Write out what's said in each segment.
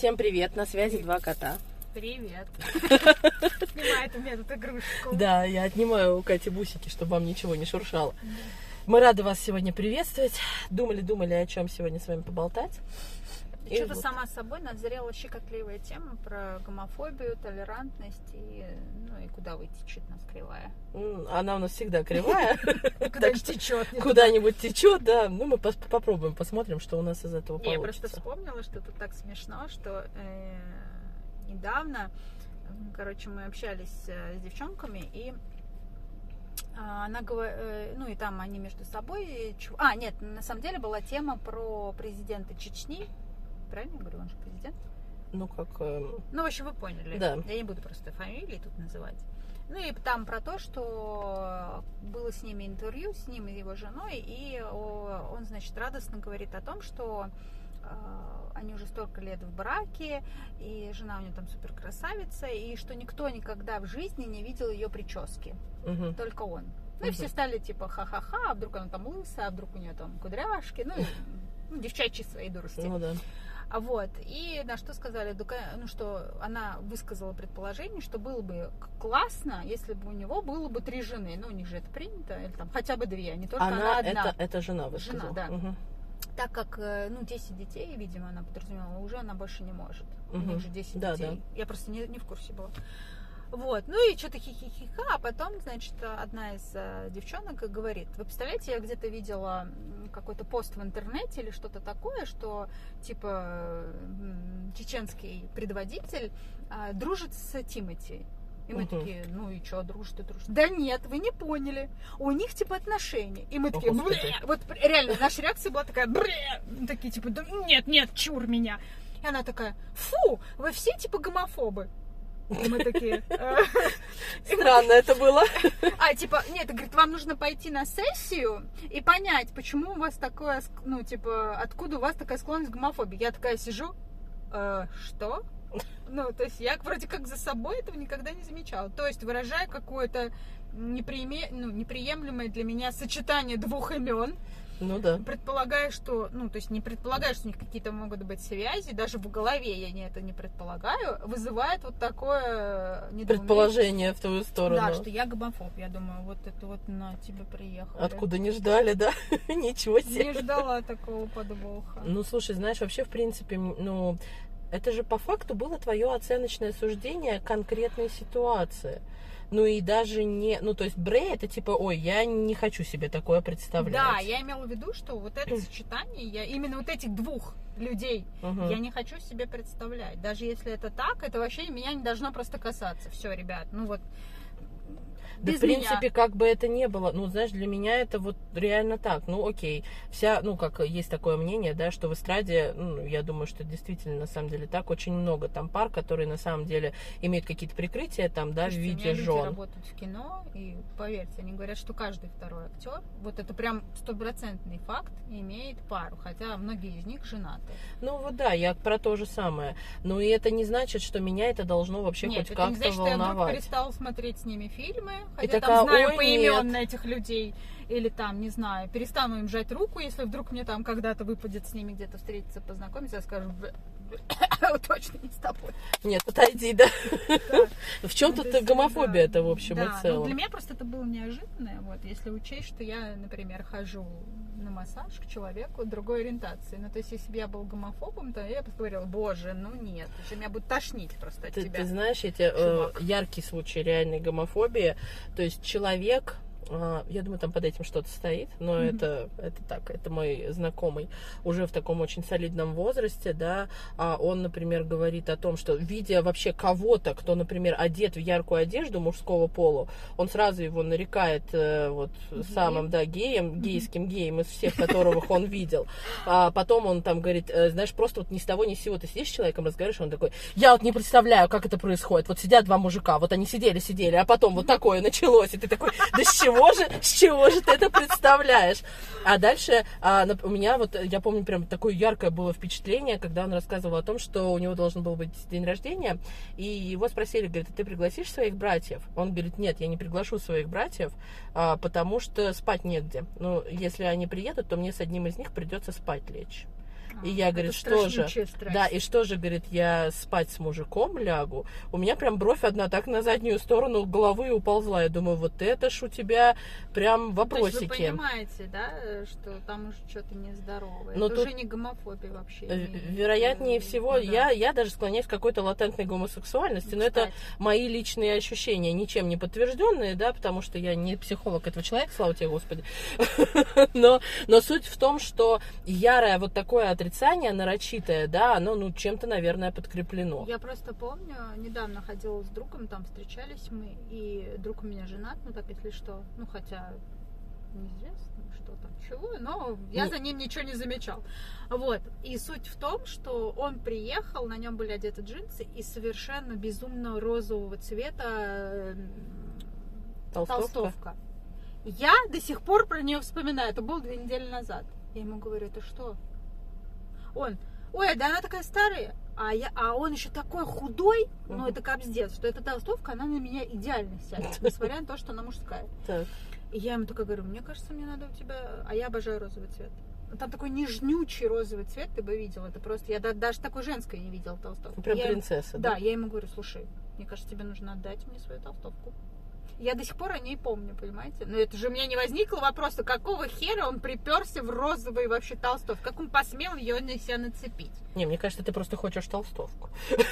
Всем привет, на связи два кота. Привет. Снимает у меня тут игрушку. Да, я отнимаю у Кати бусики, чтобы вам ничего не шуршало. Мы рады вас сегодня приветствовать. Думали-думали, о чем сегодня с вами поболтать. И Что-то вот. сама собой назрела щекотливая тема про гомофобию, толерантность и, ну, и куда вытечет нас кривая. Она у нас всегда кривая. Куда Так что течет. Куда-нибудь течет, да. Ну, мы попробуем, посмотрим, что у нас из этого Я просто получится. вспомнила, что это так смешно, что э, недавно, короче, мы общались э, с девчонками, и а, она говорит, ну и там они между собой, а нет, на самом деле была тема про президента Чечни, правильно я говорю, он же президент? Ну, как... эм, Ну, в общем, вы поняли. Да. Я не буду просто фамилии тут называть. Ну и там про то, что было с ними интервью, с ним и его женой, и он, значит, радостно говорит о том, что э, они уже столько лет в браке, и жена у него там супер красавица, и что никто никогда в жизни не видел ее прически, мгм. только он. Ну и Мгм. все стали типа ха-ха-ха, а вдруг она там лысая, а вдруг у нее там кудряшки, ну, и, ну девчачьи свои дурости. Ну, да. А вот, и на что сказали, «Да, ка- ну что, она высказала предположение, что было бы классно, если бы у него было бы три жены. Ну, у них же это принято, или там хотя бы две, а не только она, Она, одна. это, это жена высказала. Жена, да. Мгм. Так как, э, ну, 10 детей, видимо, она подразумевала, уже она больше не может. У Мгм. них же 10 Да, детей. Я просто не, не в курсе была. Вот, ну и что-то хихихиха, а потом, значит, одна из э, девчонок говорит, вы представляете, я где-то видела какой-то пост в интернете или что-то такое, что типа чеченский предводитель а, дружит с Тимати. И мы Мгм. такие, ну и что, дружит и дружит. Да нет, вы не поняли. У них типа отношения. И мы такие. «Бля!» вот реально, наша реакция была такая, «Бля!» Такие типа, да нет, нет, чур меня. И она такая, фу, вы все типа гомофобы. И мы такие, «Э». Странно это было. а, типа, нет, говорит, вам нужно пойти на сессию и понять, почему у вас такое, ну, типа, откуда у вас такая склонность к гомофобии. Я такая сижу, «Э, что? Ну, то есть я вроде как за собой этого никогда не замечала. То есть выражая какое-то неприеме- ну, неприемлемое для меня сочетание двух имен, Ну, да. предполагая, что, ну, то есть не предполагая, что у них какие-то могут быть связи, даже в голове я не это не предполагаю, вызывает вот такое недоумение. Предположение в твою сторону. Да, что я гомофоб. Я думаю, вот это вот на тебе приехали. Откуда не ждали, да? Ничего себе. Не ждала такого подвоха. Ну, слушай, знаешь, вообще, в принципе, ну, это же по факту было твое оценочное суждение конкретной ситуации. Ну и даже не, ну то есть Брей это типа, ой, я не хочу себе такое представлять. Да, я имела в виду, что вот это сочетание, я именно вот этих двух людей, Мгм. я не хочу себе представлять. Даже если это так, это вообще меня не должно просто касаться. Все, ребят, ну вот Да, без в принципе, меня. как бы это ни было, ну, знаешь, для меня это вот реально так. Ну, окей, вся, ну, как есть такое мнение, да, что в эстраде, ну, я думаю, что действительно, на самом деле, так очень много там пар, которые на самом деле имеют какие-то прикрытия там, да, Слушайте, в у виде меня люди жен. работают в кино, и поверьте, они говорят, что каждый второй актер, вот это прям стопроцентный факт, имеет пару, хотя многие из них женаты. Ну вот да, я про то же самое. Но и это не значит, что меня это должно вообще Нет, хоть это не как-то значит, что я вдруг волновать. перестала смотреть с ними фильмы, хотя такая, там знаю «Ой, поименно этих людей, или там, не знаю, перестану им жать руку, если вдруг мне там когда-то выпадет с ними где-то встретиться, познакомиться, я скажу, «Б- б- точно не с тобой. Нет, отойди, да. Да. В чем тут есть, гомофобия это да. в общем Да, и ну, целом? для меня просто это было неожиданное, вот, если учесть, что я, например, хожу на массаж к человеку другой ориентации. Ну, то есть, если бы я был гомофобом, то я бы говорила, боже, ну нет, еще меня будет тошнить просто от Ты, тебя. ты знаешь, эти э, чувак. яркий случай реальной гомофобии. То есть человек, э, я думаю, там под этим что-то стоит, но Мгм. это, это так, это мой знакомый, уже в таком очень солидном возрасте, да, а он, например, говорит о том, что видя вообще кого-то, кто, например, одет в яркую одежду мужского пола, он сразу его нарекает э, вот Геем. самым, да, геем, гейским геем из всех, которых он видел. А потом он там говорит, э, знаешь, просто вот ни с того ни с сего ты сидишь с человеком, разговариваешь, он такой, я вот не представляю, как это происходит. Вот сидят два мужика, вот они сидели, сидели, а потом вот такое началось, и ты такой, да с чего же, с чего же ты это представляешь? А дальше а, у меня вот, я помню, прям такое яркое было впечатление, когда он рассказывал о том, что у него должен был быть день рождения, и его спросили, говорит, «А ты пригласишь своих братьев? Он говорит, нет, я не приглашу своих братьев, а, потому что спать негде. Ну, если они приедут, то мне с одним из них придется спать лечь. И я, говорит, что же? Да, и что же, говорит, я спать с мужиком лягу. У меня прям бровь одна так на заднюю сторону головы уползла. Я думаю, вот это ж у тебя прям Ну, То есть вы вопросики. понимаете, да, что там уже что-то нездоровое. Но Это тут- уже не гомофобия вообще. Не- Вероятнее э, всего, да. я, я даже склоняюсь к какой-то латентной гомосексуальности, но это мои личные ощущения, ничем не подтвержденные, да, потому что я не психолог этого человека, слава тебе, Господи. Но, но суть в том, что ярое вот такое отрицание, нарочитое, да, оно, ну, чем-то, наверное, подкреплено. Я просто помню, недавно ходила с другом, там встречались мы, и друг у меня женат, ну так если что, ну хотя неизвестно, что там, чего, но я Ну. за ним ничего не замечал. Вот, и суть в том, что он приехал, на нем были одеты джинсы и совершенно безумно розового цвета э, Толстовка? толстовка. Я до сих пор про нее вспоминаю. Это было две недели назад. Я ему говорю, это что? Он, ой, да она такая старая. А, я, а он еще такой худой, ну Мгм. это капздец, что эта толстовка, она на меня идеально сядет, несмотря на то, что она мужская. Так. И я ему такая говорю, мне кажется, мне надо у тебя... А я обожаю розовый цвет. Там такой нежнючий розовый цвет, ты бы видел. Это просто... Я да- даже такой женской не видела толстовку. Прям Я ему- принцесса, да, я ему говорю, слушай, мне кажется, тебе нужно отдать мне свою толстовку. Я до сих пор о ней помню, понимаете? Но это же у меня не возникло вопроса, какого хера он приперся в розовый вообще толстовку? Как он посмел ее на себя нацепить? Не, мне кажется, ты просто хочешь толстовку.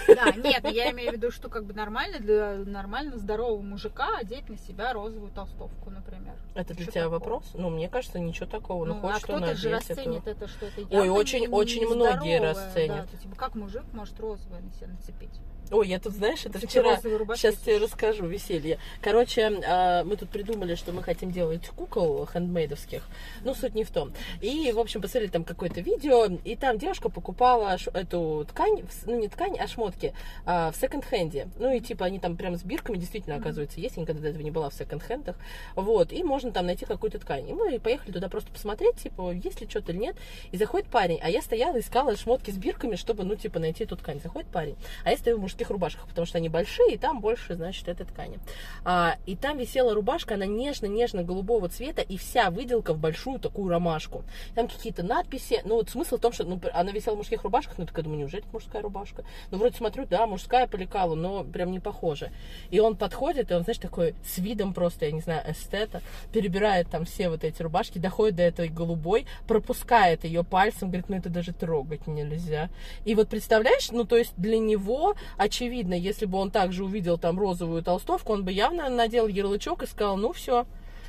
Да, нет, я имею в виду, что как бы нормально для нормально здорового мужика одеть на себя розовую толстовку, например. Это для тебя такого? вопрос? Ну, мне кажется, ничего такого. Ну, Ну, хочешь, а кто-то же надеть, это- расценит это, что это Ой, очень- очень многие да, расценят. то типа, как мужик может розовое на себя нацепить? Ой, я тут, знаешь, это Типа вчера... Сейчас тебе расскажу, веселье. Короче, а, мы тут придумали, что мы хотим делать кукол хендмейдовских. Ну, суть не в том. И, в общем, посмотрели там какое-то видео, и там девушка покупала эту ткань, ну, не ткань, а шмотки а, в секонд-хенде. Ну, и типа они там прям с бирками действительно, оказывается, есть. Я никогда до этого не была в секонд-хендах. Вот, и можно там найти какую-то ткань. И мы поехали туда просто посмотреть, типа, есть ли что-то или нет. И заходит парень, а я стояла, искала шмотки с бирками, чтобы, ну, типа, найти эту ткань. Заходит парень, а я стою в мужских рубашках, потому что они большие, и там больше, значит, этой ткани. А, и там висела рубашка, она нежно-нежно-голубого цвета, и вся выделка в большую такую ромашку. Там какие-то надписи, ну, вот смысл в том, что ну, она висела в мужских рубашках, ну, такая думаю, неужели это мужская рубашка? Ну, вроде смотрю, да, мужская по но прям не похоже. И он подходит, и он, знаешь, такой с видом просто, я не знаю, эстета, перебирает там все вот эти рубашки, доходит до этой голубой, пропускает ее пальцем, говорит, ну, это даже трогать нельзя. И вот представляешь, ну, то есть для него, очевидно, если бы он также увидел там розовую толстовку, он бы явно надел ярлычок и сказал, ну, все,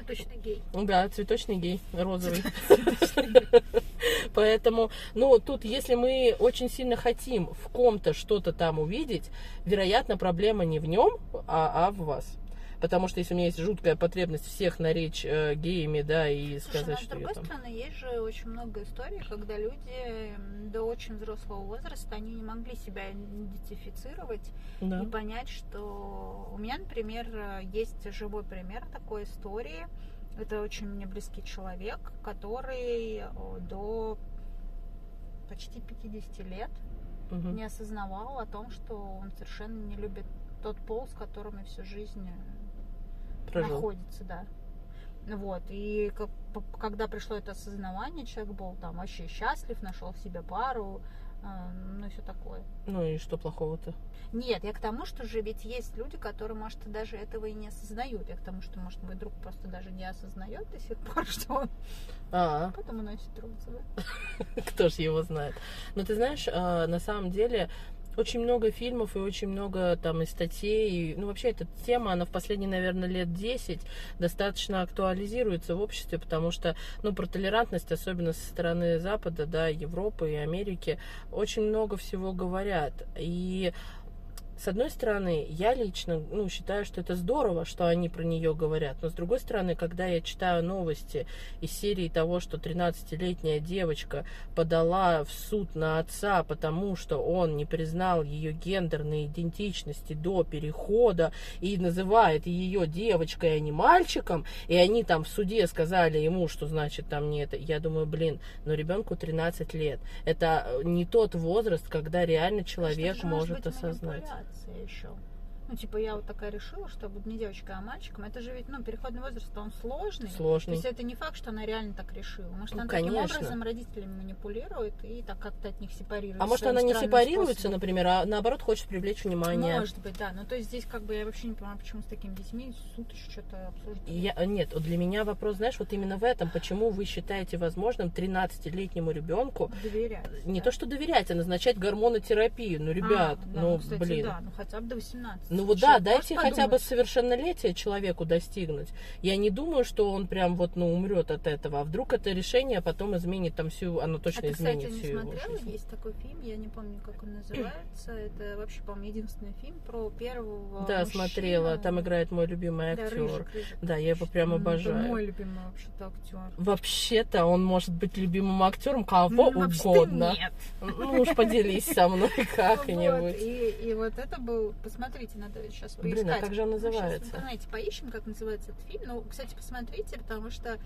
точно гей. да, цветочный гей, розовый. Поэтому, ну, тут, если мы очень сильно хотим в ком-то что-то там увидеть, вероятно, проблема не в нем, а, а в вас. Потому что если у меня есть жуткая потребность всех наречь э, геями, да, и Слушай, сказать, но с что я другой там... стороны, есть же очень много историй, когда люди до очень взрослого возраста, они не могли себя идентифицировать Да. и понять, что у меня, например, есть живой пример такой истории. Это очень мне близкий человек, который э, до почти 50 лет Мгм. не осознавал о том, что он совершенно не любит тот пол, с которым и всю жизнь Прожил. находится, да. Вот, и когда пришло это осознавание, человек был там вообще счастлив, нашел себе пару, э, ну и все такое. Ну и что плохого-то? Нет, я к тому, что же ведь есть люди, которые, может, даже этого и не осознают. Я к тому, что, может, мой друг просто даже не осознает до сих пор, что он А, потом носит розовый. кто ж его знает. Но ты знаешь, а, на самом деле очень много фильмов и очень много там и статей. и, ну, вообще, эта тема, она в последние, наверное, лет 10 достаточно актуализируется в обществе, потому что, ну, про толерантность, особенно со стороны Запада, да, Европы и Америки, очень много всего говорят. И с одной стороны, я лично ну, считаю, что это здорово, что они про нее говорят. Но с другой стороны, когда я читаю новости из серии того, что 13-летняя девочка подала в суд на отца, потому что он не признал ее гендерной идентичности до перехода и называет ее девочкой, а не мальчиком, и они там в суде сказали ему, что значит там не это. Я думаю, блин, но ребенку 13 лет. Это не тот возраст, когда реально человек может быть осознать. Манипуляция еще. Ну, типа, я вот такая решила, что буду не девочкой, а мальчиком. Это же ведь, ну, переходный возраст, он сложный. То Сложный. есть это не факт, что она реально так решила. Может, Ну, она конечно. таким образом родителями манипулирует и так как-то от них сепарируется. А может, она не сепарируется, способом. например, а наоборот хочет привлечь внимание. Может быть, да. Ну, то есть здесь как бы я вообще не понимаю, почему с такими детьми суд еще что-то обсуждать. И Я, нет, для меня вопрос, знаешь, вот именно в этом. Почему вы считаете возможным 13-летнему ребенку Доверять. не да. то что доверять, а назначать гормонотерапию? Ну, ребят, А, да, ну, кстати, блин. да, ну хотя бы до 18. Ну вот да, дайте может хотя бы подумать. совершеннолетие человеку достигнуть. Я не думаю, что он прям вот, ну, умрет от этого. А вдруг это решение потом изменит там всю, оно А точно ты, кстати, изменит не всю его смотрела? жизнь. Есть такой фильм, я не помню, как он называется. Это вообще, по-моему, единственный фильм про первого Да, мужчину. смотрела. Там играет мой любимый Да, актер. Рыжик, Рыжик. Да, я его прям Ну, обожаю. Это мой любимый вообще-то актер. Вообще-то он может быть любимым актером кого Ну, угодно. нет. Ну уж поделись со мной как-нибудь. и, и вот это был, посмотрите, надо сейчас Блин, поискать. а как же он называется? в интернете поищем, как называется этот фильм. Ну, кстати, посмотрите, потому что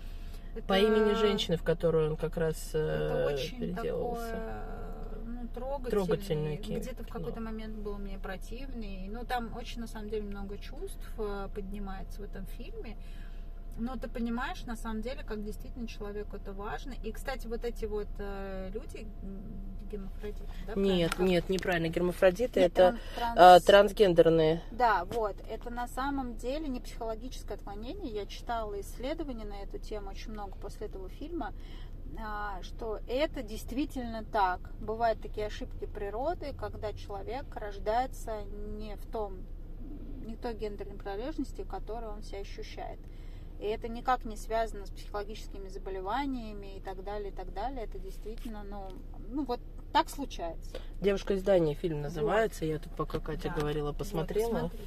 это, По имени женщины, в которую он как раз Это э, очень переделывался. такое, ну, трогательный. Где-то в какой-то момент был мне противный. Ну, там очень, на самом деле, много чувств э, поднимается в этом фильме. Но ты понимаешь, на самом деле, как действительно человеку это важно. И, кстати, вот эти вот э, люди, м, гемофродиты, да? Нет, правильно? нет, неправильно. Гермафродиты Нет, это а, транс- трансгендерные. Да, вот. Это на самом деле не психологическое отклонение. Я читала исследования на эту тему очень много после этого фильма, а, что это действительно так. Бывают такие ошибки природы, когда человек рождается не в том, не в той гендерной принадлежности, в которой он себя ощущает. И это никак не связано с психологическими заболеваниями и так далее, и так далее. Это действительно, ну, ну вот так случается. Девушка издание фильм называется. Я тут пока Катя Да. говорила, Вот, посмотрела. посмотрите.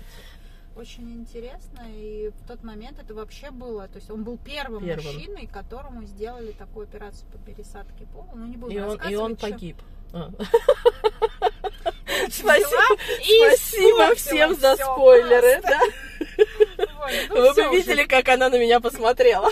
Очень интересно, и в тот момент это вообще было, то есть он был первым, Первым. мужчиной, которому сделали такую операцию по пересадке пола. Ну, не буду и, он, и он что- погиб. А. Спасибо, и спасибо испортила всем за спойлеры. просто. да. Ну Вы всё бы уже. видели, как она на меня посмотрела.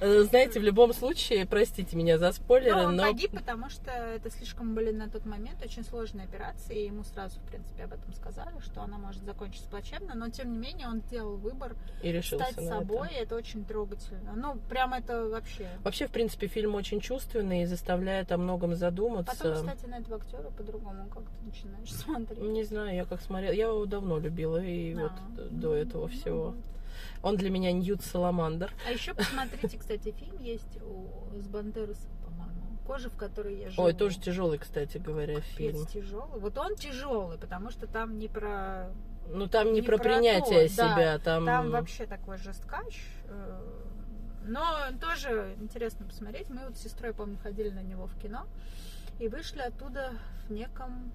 Э, Знаете, в любом случае, простите меня за Ну, спойлеры, он но погиб, потому что это слишком были на тот момент очень сложные операции, и ему сразу, в принципе, об этом сказали, что она может закончиться плачевно, но тем не менее он сделал выбор и решился стать собой, это. и это очень трогательно. Ну, прям это вообще Вообще, в принципе, фильм очень чувственный и заставляет о многом задуматься. Потом, кстати, на этого актера по-другому как ты начинаешь смотреть. Не знаю, я как смотрела. Я его давно любила, и Да. вот до этого Ну, всего. вот. Он для меня Ньют Саламандр. А еще посмотрите, кстати, фильм есть у, с Бандерасом, по-моему. Кожа, в которой я живу. Ой, тоже тяжелый, кстати говоря, Капец, фильм. тяжелый. Вот он тяжелый, потому что там не про... Ну там не, Не про, про принятие то, да. себя, там. Там вообще такой жесткач. э, Но тоже интересно посмотреть. Мы вот с сестрой, помню, ходили на него в кино и вышли оттуда в неком...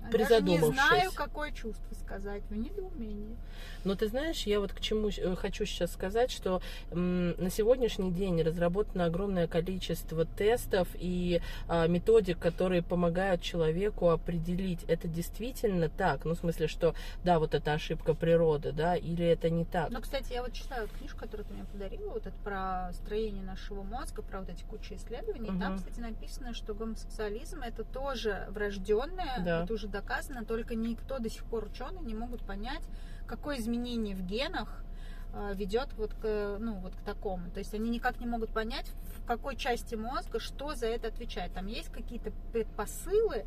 Даже не Призадумавшись. знаю, какое чувство сказать, в недоумении. Но ты знаешь, я вот к чему э, хочу сейчас сказать, что на сегодняшний день разработано огромное количество тестов и а, методик, которые помогают человеку определить, это действительно так, ну в смысле, что да, вот это ошибка природы, да, или это не так. Ну, кстати, я вот читаю вот книжку, которую ты мне подарила, вот это про строение нашего мозга, про вот эти кучи исследований. И Там, кстати, написано, что гомосексуализм это тоже врожденное, Да. это уже доказано, только никто до сих пор ученые не могут понять, какое изменение в генах э, ведет вот к, ну, вот к такому. То есть они никак не могут понять, в какой части мозга что за это отвечает. Там есть какие-то предпосылы,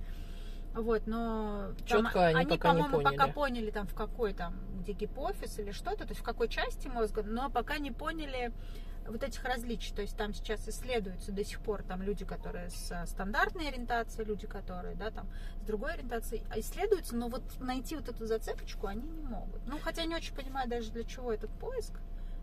вот, но там Чётко они пока не по-моему, пока поняли. поняли там в какой там, где гипофиз или что-то, то есть в какой части мозга, но пока не поняли вот этих различий. То есть там сейчас исследуются до сих пор там люди, которые с а, стандартной ориентацией, люди, которые, да, там с другой ориентацией, а исследуются, но вот найти вот эту зацепочку они не могут. Ну, хотя не очень понимаю даже для чего этот поиск.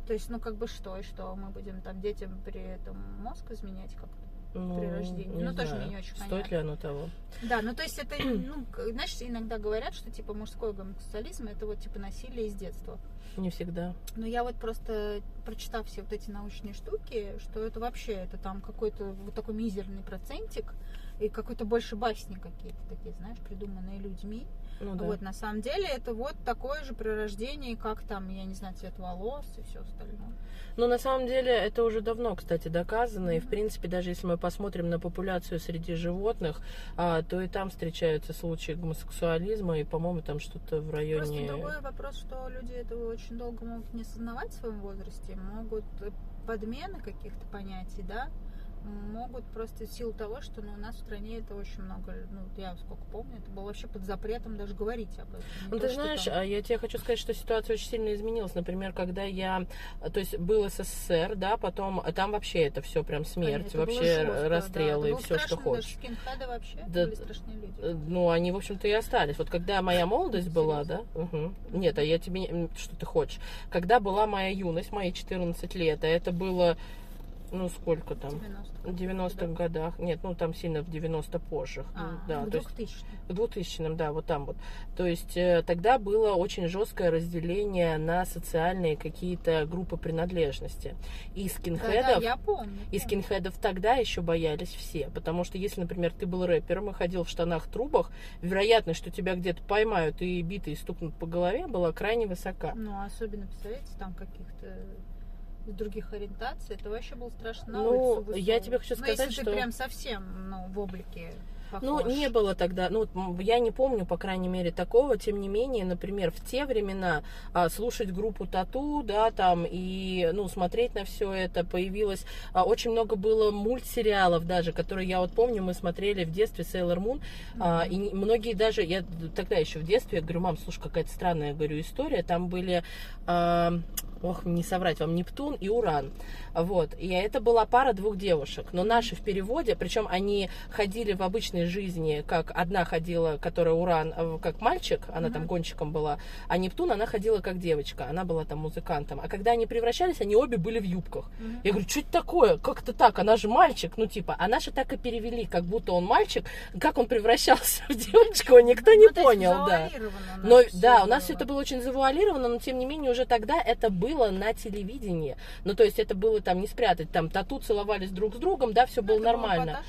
То есть, ну, как бы что, и что мы будем там детям при этом мозг изменять как-то. Ну, при рождении. не Ну, тоже знаю, мне не очень Стоит понятно. ли оно того? Да, ну то есть это, ну, знаешь, иногда говорят, что типа мужской гомосексуализм это вот типа насилие из детства. Не всегда. Но я вот просто, прочитав все вот эти научные штуки, что это вообще, это там какой-то вот такой мизерный процентик, и какой-то больше басни какие-то такие, знаешь, придуманные людьми. Ну да. Вот, на самом деле, это вот такое же прирождение, как там, я не знаю, цвет волос и все остальное. Но на самом деле это уже давно, кстати, доказано. И в принципе, даже если мы посмотрим на популяцию среди животных, а, то и там встречаются случаи гомосексуализма, и, по-моему, там что-то в районе. Просто другой вопрос, что люди этого очень долго могут не осознавать в своем возрасте, могут подмены каких-то понятий, да, могут просто в силу того, что ну, у нас в стране это очень много, ну, я сколько помню, это было вообще под запретом даже говорить об этом. Не Ну, то, ты знаешь, там- а я тебе хочу сказать, что ситуация очень сильно изменилась. Например, когда я, то есть был СССР, да, потом а там вообще это все прям смерть, Это вообще жестко, расстрелы да. и все, что хочешь. Даже вообще Да, были страшные люди. Э, Ну, они, в общем-то, и остались. Вот когда моя молодость была, да? Мгм. Нет, а я тебе... Что ты хочешь? Когда была моя юность, мои 14 лет, а это было... Ну, сколько там? 90 В 90-х годах. Нет, ну, там сильно в 90 позже. А, да, в то есть 2000 в 2000 да, вот там вот. То есть э, тогда было очень жесткое разделение на социальные какие-то группы принадлежности. И Да, скинхедов... да, я помню. И скинхедов тогда еще боялись все, потому что если, например, ты был рэпером и ходил в штанах-трубах, вероятность, что тебя где-то поймают и биты и стукнут по голове, была крайне высока. Ну, особенно, представляете, там каких-то из других ориентаций, это вообще было страшно Ну, я тебе хочу Ну, сказать, если что- ты прям совсем, ну, в облике Ну, похож. не было тогда, ну, я не помню, по крайней мере, такого. Тем не менее, например, в те времена а, слушать группу Тату, да, там, и, ну, смотреть на все это появилось. а, очень много было мультсериалов даже, которые я вот помню, мы смотрели в детстве Sailor Moon. а, и многие даже, я тогда еще в детстве, я говорю, мам, слушай, какая-то странная, я говорю, история. Там были, а, ох, не соврать вам, Нептун и Уран. Вот. И это была пара двух девушек. Но наши в переводе, причем они ходили в обычной жизни, как одна ходила, которая Уран, э, как мальчик, она там Мгм. гонщиком была, а Нептун, она ходила как девочка, она была там музыкантом. А когда они превращались, они обе были в юбках. Мгм. Я говорю, что это такое? Как это так? Она же мальчик. Ну, типа, а наши так и перевели, как будто он мальчик. Как он превращался в девочку, никто не Ну, понял, да. Но да, у нас все это было очень завуалировано, но тем не менее уже тогда это было на телевидении. Ну, то есть это было там не спрятать, там тату целовались друг с другом, да, все было это был нормально. эпатаж,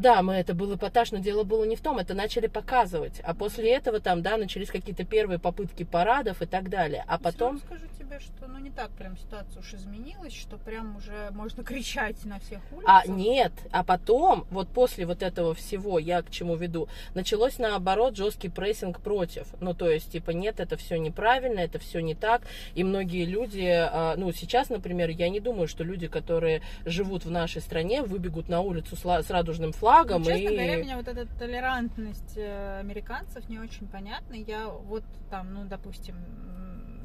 Да, мы это был эпатаж, но дело было не в том, это начали показывать. А после этого там, да, начались какие-то первые попытки парадов и так далее. А потом... равно скажу тебе, что ну не так прям ситуация уж изменилась, что прям уже можно кричать на всех улицах. А нет, а потом, вот после вот этого всего, я к чему веду, началось наоборот жесткий прессинг против. Ну, то есть, типа, нет, это все неправильно, это все не так. И многие люди, а, ну, сейчас, например, я не думаю, что люди, которые живут в нашей стране, выбегут на улицу с радужным флагом Ну, честно и... говоря, меня вот эта толерантность э, американцев не очень понятна. Я вот там, ну, допустим,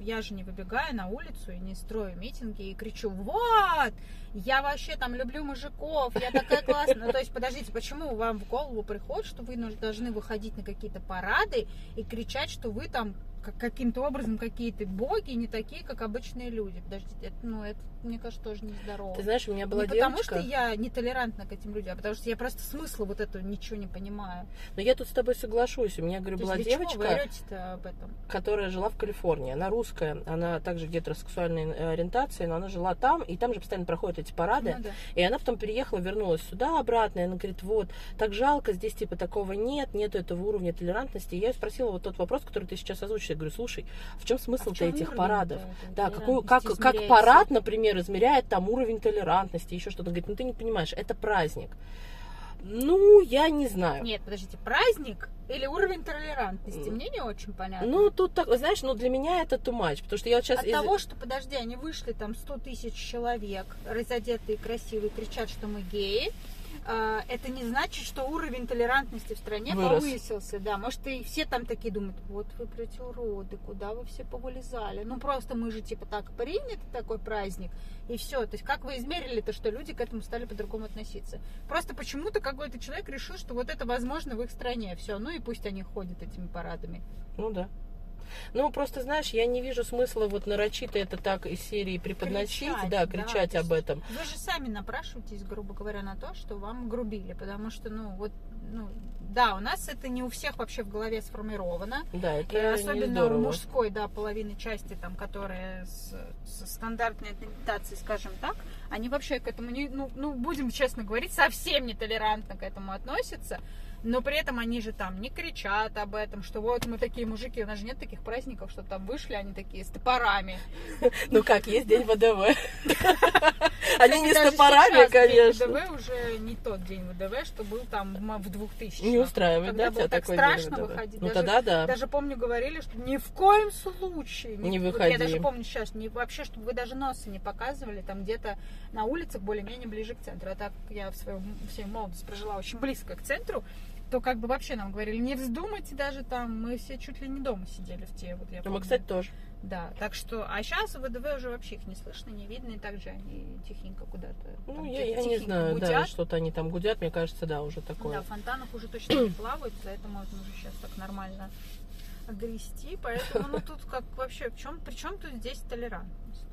я же не выбегаю на улицу и не строю митинги и кричу, вот, я вообще там люблю мужиков, я такая классная. Ну, то есть, подождите, почему вам в голову приходит, что вы должны выходить на какие-то парады и кричать, что вы там каким-то образом какие-то боги, не такие, как обычные люди. Подождите, это, ну, это, мне кажется, тоже нездорово. Ты знаешь, у меня была не потому, девочка... что я нетолерантна к этим людям, а потому что я просто смысла вот этого ничего не понимаю. Но я тут с тобой соглашусь. У меня, говорю, То была девочка... которая жила в Калифорнии. Она русская, она также гетеросексуальной э, ориентации, но она жила там, и там же постоянно проходят эти парады. Ну да. И она потом переехала, вернулась сюда обратно, и она говорит, вот, так жалко, здесь типа такого нет, нету этого уровня толерантности. И я ее спросила вот тот вопрос, который ты сейчас озвучишь. Я говорю, слушай, а в чем А смысл-то чем этих парадов? Да, какую, как, как парад, например, измеряет там уровень толерантности, еще что-то. Говорит, ну ты не понимаешь, это праздник. Ну, я не знаю. Нет, подождите, праздник или уровень толерантности? Мне не очень понятно. Ну, тут так, знаешь, ну для меня это too much, потому что я вот сейчас... От того, что, подожди, они вышли там 100 тысяч человек, разодетые, красивые, кричат, что мы геи, а, это не значит, что уровень толерантности в стране Вырос. повысился, да. Может, и все там такие думают, вот вы, блядь, уроды, куда вы все повылезали. Ну, просто мы же, типа, так принято, такой праздник, и все. То есть, как вы измерили то, что люди к этому стали по-другому относиться? Просто почему-то какой-то человек решил, что вот это возможно в их стране. Все, ну и пусть они ходят этими парадами. Ну да. Ну, просто, знаешь, я не вижу смысла вот нарочито это так из серии преподносить, Кричать, да, да, кричать то об этом. Вы же сами напрашиваетесь, грубо говоря, на то, что вам грубили, потому что, ну, вот, ну, да, у нас это не у всех вообще в голове сформировано. Да, И это не особенно у мужской, да, половины части, там, которые с, со стандартной ориентацией, скажем так, они вообще к этому не, ну, ну, будем честно говорить, совсем нетолерантно к этому относятся. Но при этом они же там не кричат об этом, что вот мы такие мужики, у нас же нет таких праздников, что там вышли они такие с топорами. Ну как, есть день ВДВ. Они не с топорами, конечно. ВДВ уже не тот день ВДВ, что был там в м- в 2000 Не устраивает, да, было тебя так такой страшно выходить. Ну Даже- тогда да. Даже помню, говорили, что ни в коем случае. Не выходи. Я даже помню сейчас, вообще, чтобы вы даже носа не показывали, там где-то на улицах более-менее ближе к центру. А так я в свою всю молодость прожила очень близко к центру, то как бы вообще нам говорили, не вздумайте даже там, мы все чуть ли не дома сидели в те, вот я Ну, мы, помню. кстати, тоже. Да, так что, а сейчас в ВДВ уже вообще их не слышно, не видно, и также они тихенько куда-то. Ну, там я, я не знаю, да, гудят. что-то они там гудят, мне кажется, да, уже Да, такое. в фонтанах уже точно не плавают, за это можно уже сейчас так нормально огрести, поэтому, ну, тут как вообще, в чем, при чем тут здесь толерантность?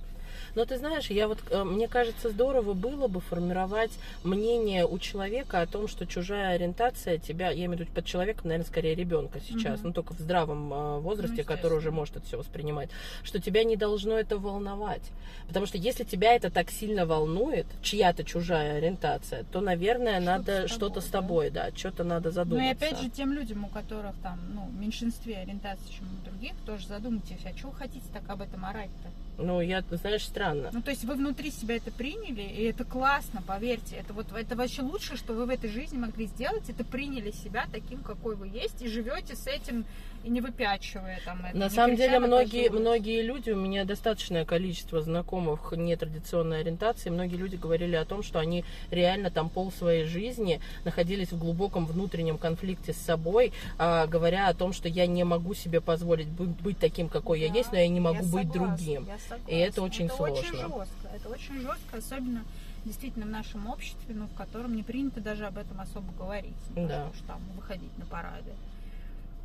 Но ты знаешь, я вот, э, мне кажется, здорово было бы формировать мнение у человека о том, что чужая ориентация тебя, я имею в виду под человеком, наверное, скорее ребенка сейчас, Мгм. ну только в здравом э, возрасте, Ну, который уже может это все воспринимать, что тебя не должно это волновать. Потому что если тебя это так сильно волнует, чья-то чужая ориентация, то, наверное, Что-то надо что-то с тобой, тобой, да, что-то надо Ну задуматься. и опять же тем людям, у которых там, ну, в меньшинстве ориентации, чем у других, тоже задумайтесь, а чего хотите так об этом орать-то? Ну, я, знаешь, странно. Ну, то есть вы внутри себя это приняли, и это классно, поверьте. Это вот это вообще лучшее, что вы в этой жизни могли сделать, это приняли себя таким, какой вы есть, и живете с этим, и не выпячивая там это. На самом деле на многие, многие люди, у меня достаточное количество знакомых нетрадиционной ориентации, многие люди говорили о том, что они реально там пол своей жизни находились в глубоком внутреннем конфликте с собой, а, говоря о том, что я не могу себе позволить быть, быть таким, какой я Да, есть, но я не могу я быть согласна, другим. я согласна. И это очень это очень сложно. жестко. Это очень жестко, особенно действительно в нашем обществе, ну, в котором не принято даже об этом особо говорить. Ну, Да. Что там выходить на парады.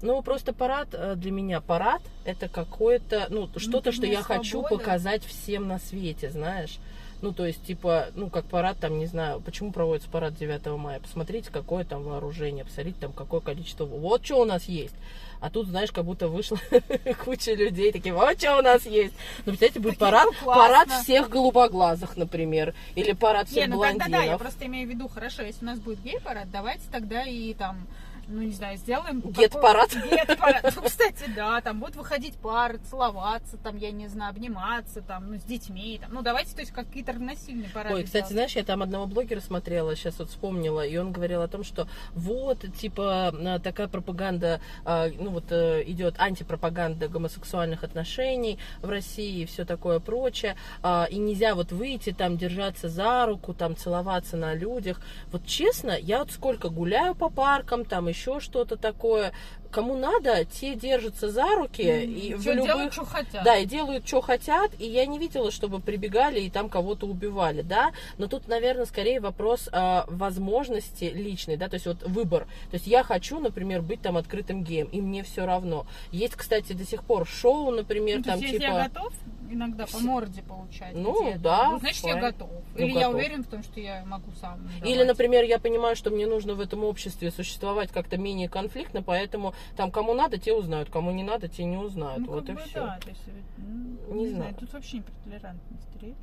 Ну, просто парад э, для меня, парад это какое-то, ну, что-то, что я хочу свобода. показать всем на свете, знаешь. Ну, то есть, типа, ну, как парад, там, не знаю, почему проводится парад 9 мая. Посмотрите, какое там вооружение, посмотрите, там, какое количество. Вот что у нас есть. А тут, знаешь, как будто вышла куча людей, такие, вот что у нас есть. Ну, представляете, будет Такие, парад, ну, парад всех голубоглазых, например. Или парад всех Не, ну тогда да, я просто имею в виду, хорошо, если у нас будет гей-парад, давайте тогда и там, ну не знаю, сделаем... Гет-парад. Гет-парад. Ну, кстати, да, там будут выходить пары, целоваться, там, я не знаю, обниматься, там, ну, с детьми, там. Ну, давайте, то есть, какие-то равносильные парады Ой, кстати, знаешь, я там одного блогера смотрела, сейчас вот вспомнила, и он говорил о том, что вот, типа, э, такая пропаганда, э, ну вот э, идет антипропаганда гомосексуальных отношений в России и все такое прочее, а, и нельзя вот выйти там, держаться за руку, там, целоваться на людях. Вот честно, я вот сколько гуляю по паркам, там еще что-то такое, кому надо, те держатся за руки, и в любых... делают, что хотят. Да, и делают, что хотят, и я не видела, чтобы прибегали и там кого-то убивали, да, но тут, наверное, скорее вопрос а, возможности личной, да, то есть вот выбор, то есть я хочу, например, быть там открытым геем, и мне все равно. Есть, кстати, до сих пор шоу, например, Ну, там типа... я готов иногда по морде получать. Ну, где-то, да, ну, значит, я fine. готов. Ну, Или я готов. уверен в том, что я могу сам. Или, давать. например, я понимаю, что мне нужно в этом обществе существовать как-то менее конфликтно, поэтому там кому надо, те узнают, кому не надо, те не узнают. Ну, вот как и бы все. да, то есть, ну, Не не, знаю. знаю, тут вообще не про толерантность речь.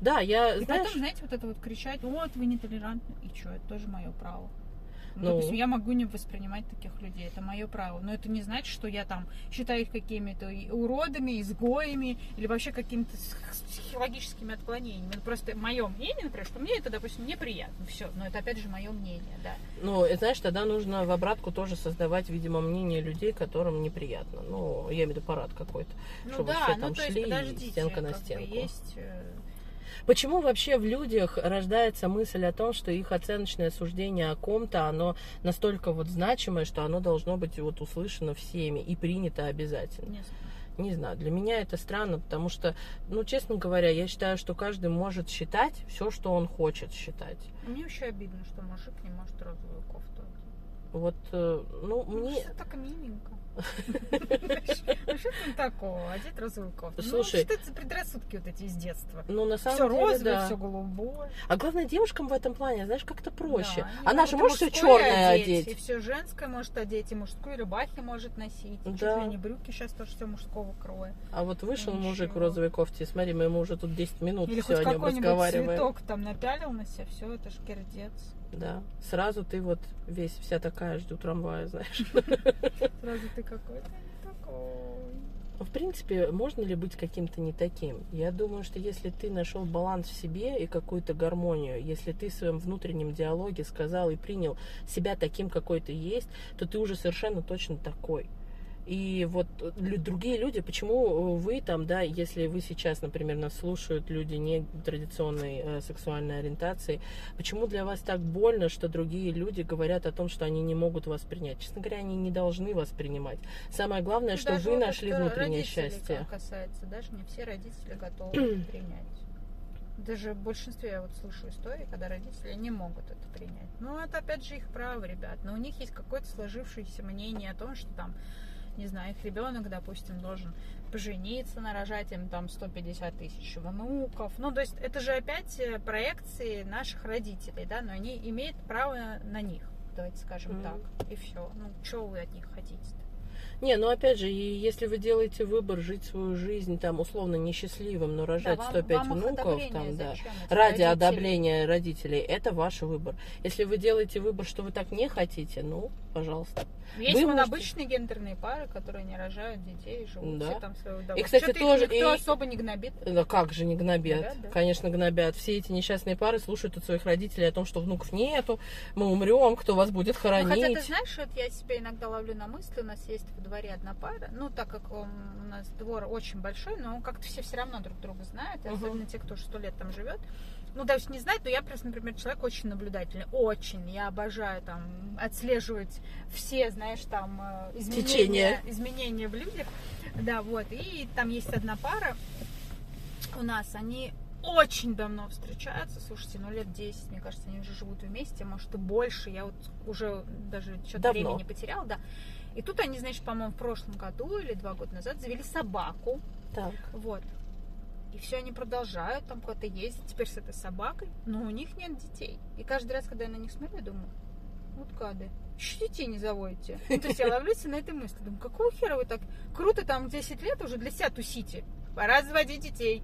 Да, я, И знаешь, потом, знаете, вот это вот кричать, вот вы нетолерантны, и что, это тоже мое право. Ну, Ну. допустим, я могу не воспринимать таких людей, это мое право. Но это не значит, что я там считаю их какими-то уродами, изгоями или вообще какими-то психологическими отклонениями. Это просто мое мнение, например, что мне это, допустим, неприятно. Все. Но это опять же мое мнение, да. Ну, и знаешь, тогда нужно в обратку тоже создавать, видимо, мнение людей, которым неприятно. Ну, я имею в виду парад какой-то. Ну Чтобы да, все ну там есть, шли, и подождите, стенка на стенку. есть... Почему вообще в людях рождается мысль о том, что их оценочное суждение о ком-то, оно настолько вот значимое, что оно должно быть вот услышано всеми и принято обязательно? не знаю. Не знаю, для меня это странно, потому что, ну, честно говоря, я считаю, что каждый может считать все, что он хочет считать. Мне вообще обидно, что мужик не может розовую кофту. Вот, э, ну, Ну, мне... Что так миленько. Ну что там такого? Одеть розовую кофту. Слушай. Ну, что это предрассудки вот эти из детства? Ну, на самом Все деле, розовое, да. все голубое. А главное, девушкам в этом плане, знаешь, как-то проще. Да, Она же и может все черное И одеть. все женское может одеть, и мужскую, и рубахи может носить. И Чуть Да. ли не брюки сейчас тоже все мужского кроя. А вот вышел Ну, мужик в розовой кофте, и смотри, мы ему уже тут 10 минут Или все хоть о нем какой-нибудь разговариваем. цветок там напялил на себя, все, это ж кердец. Да. Сразу ты вот весь вся такая жду трамвая, знаешь. Сразу ты какой-то не такой. В принципе, можно ли быть каким-то не таким? Я думаю, что если ты нашел баланс в себе и какую-то гармонию, если ты в своем внутреннем диалоге сказал и принял себя таким, какой ты есть, то ты уже совершенно точно такой. И вот лю- другие люди, почему вы там, да, если вы сейчас, например, нас слушают люди не традиционной э, сексуальной ориентации, почему для вас так больно, что другие люди говорят о том, что они не могут вас принять? Честно говоря, они не должны вас принимать. Самое главное, что Даже вы нашли внутреннее счастье. касается, даже не все родители готовы принять. Даже в большинстве я вот слышу истории, когда родители не могут это принять. Ну, это опять же их право, ребят. Но у них есть какое-то сложившееся мнение о том, что там, не знаю, их ребенок, допустим, должен пожениться, нарожать им там 150 тысяч внуков. Ну, то есть это же опять э, проекции наших родителей, да, но они имеют право на них, давайте скажем Мгм. так. И все. Ну, что вы от них хотите-то? Не, ну опять же, и если вы делаете выбор жить свою жизнь там условно несчастливым, но рожать Да, вам- 105 вам внуков, там, да, ради родителей? одобрения родителей, это ваш выбор. Если вы делаете выбор, что вы так не хотите, ну, пожалуйста. Есть Вы можете- обычные гендерные пары, которые не рожают детей и живут Да. все там свое И, кстати, Что-то тоже- никто и- особо не гнобит. Да как же не гнобят? Гнобят, да? Конечно, гнобят. Все эти несчастные пары слушают от своих родителей о том, что внуков нету, мы умрем, кто вас будет Ну, хоронить. хотя ты знаешь, вот я себя иногда ловлю на мысли, у нас есть во дворе одна пара, ну так как у нас двор очень большой, но как-то все все равно друг друга знают, Мгм. особенно те, кто уже сто лет там живет. Ну, даже не знает, но я просто, например, человек очень наблюдательный, очень. Я обожаю там отслеживать все, знаешь, там э, изменения, Течения. изменения в людях. Да, вот. И там есть одна пара у нас, они очень давно встречаются, слушайте, ну лет 10, мне кажется, они уже живут вместе, может и больше, я вот уже даже что-то времени потеряла, да. И тут они, значит, по-моему, в прошлом году или два года назад завели собаку, Так. вот. И все они продолжают там куда-то ездить теперь с этой собакой, но у них нет детей. И каждый раз, когда я на них смотрю, я думаю, вот гады, еще детей не заводите. Ну, то есть я ловлюсь на этой мысли, думаю, какого хера вы так круто там 10 лет уже для себя тусите, пора заводить детей.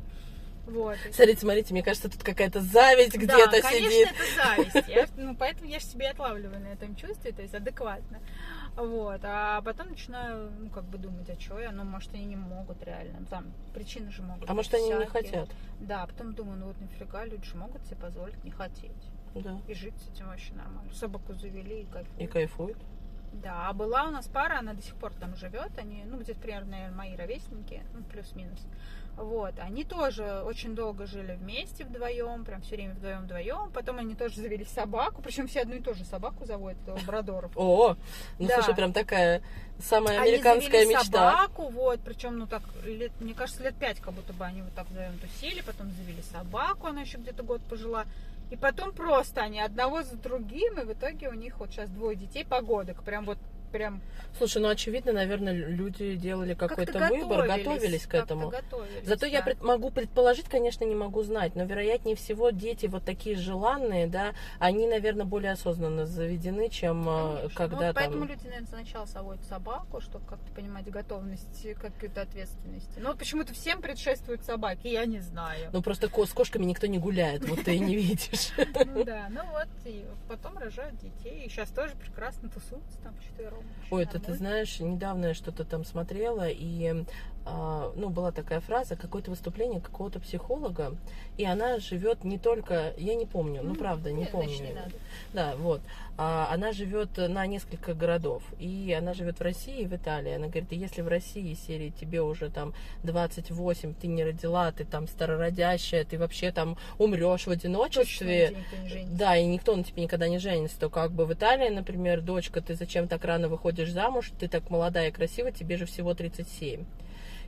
Вот. Смотрите, смотрите, мне кажется, тут какая-то зависть да, где-то конечно, сидит. это зависть. Я- ну, поэтому я же себе отлавливаю на этом чувстве, то есть адекватно. Вот. А потом начинаю, ну, как бы думать, а что я? Ну, может, они не могут реально. Там причины же могут А может, они не всякие. хотят? Да, а потом думаю, ну вот нафига люди же могут себе позволить не хотеть. Да. И жить с этим вообще нормально. Собаку завели и кайфуют. И кайфуют. Да, а была у нас пара, она до сих пор там живет. Они, ну, где-то примерно, наверное, мои ровесники, ну, плюс-минус. Вот, они тоже очень долго жили вместе вдвоем, прям все время вдвоем вдвоем. Потом они тоже завели собаку, причем все одну и ту же собаку заводят, лабрадоров. О, ну Да. слушай, прям такая самая Они американская завели мечта. собаку, вот, причем, ну так, лет, мне кажется, лет пять, как будто бы они вот так вдвоем тусили, потом завели собаку, она еще где-то год пожила. И потом просто они одного за другим, и в итоге у них вот сейчас двое детей погодок. Прям вот, прям Слушай, ну очевидно, наверное, люди делали какой-то как-то выбор, готовились к этому. готовились, Зато я да. пред- могу предположить, конечно, не могу знать, но вероятнее всего дети вот такие желанные, да, они, наверное, более осознанно заведены, чем э, Конечно. когда ну, поэтому там... люди, наверное, сначала заводят собаку, чтобы как-то понимать готовность, какую-то ответственность. Но почему-то всем предшествуют собаки, я не знаю. Ну просто с кошками никто не гуляет, вот ты и не видишь. Ну да, ну вот, и потом рожают детей, и сейчас тоже прекрасно тусуются там четвером. Ой, это ты знаешь, недавно я что-то там смотрела, и ну, была такая фраза, какое-то выступление какого-то психолога, и она живет не только, я не помню, ну правда, не нет, помню. значит, не надо. Да, вот. А, она живет на несколько городов. И она живет в России и в Италии. Она говорит, если в России серии тебе уже там 28, ты не родила, ты там старородящая, ты вообще там умрешь в одиночестве. Да, и никто на тебе никогда не женится. То как бы в Италии, например, дочка, ты зачем так рано выходишь замуж, ты так молодая и красивая, тебе же всего 37.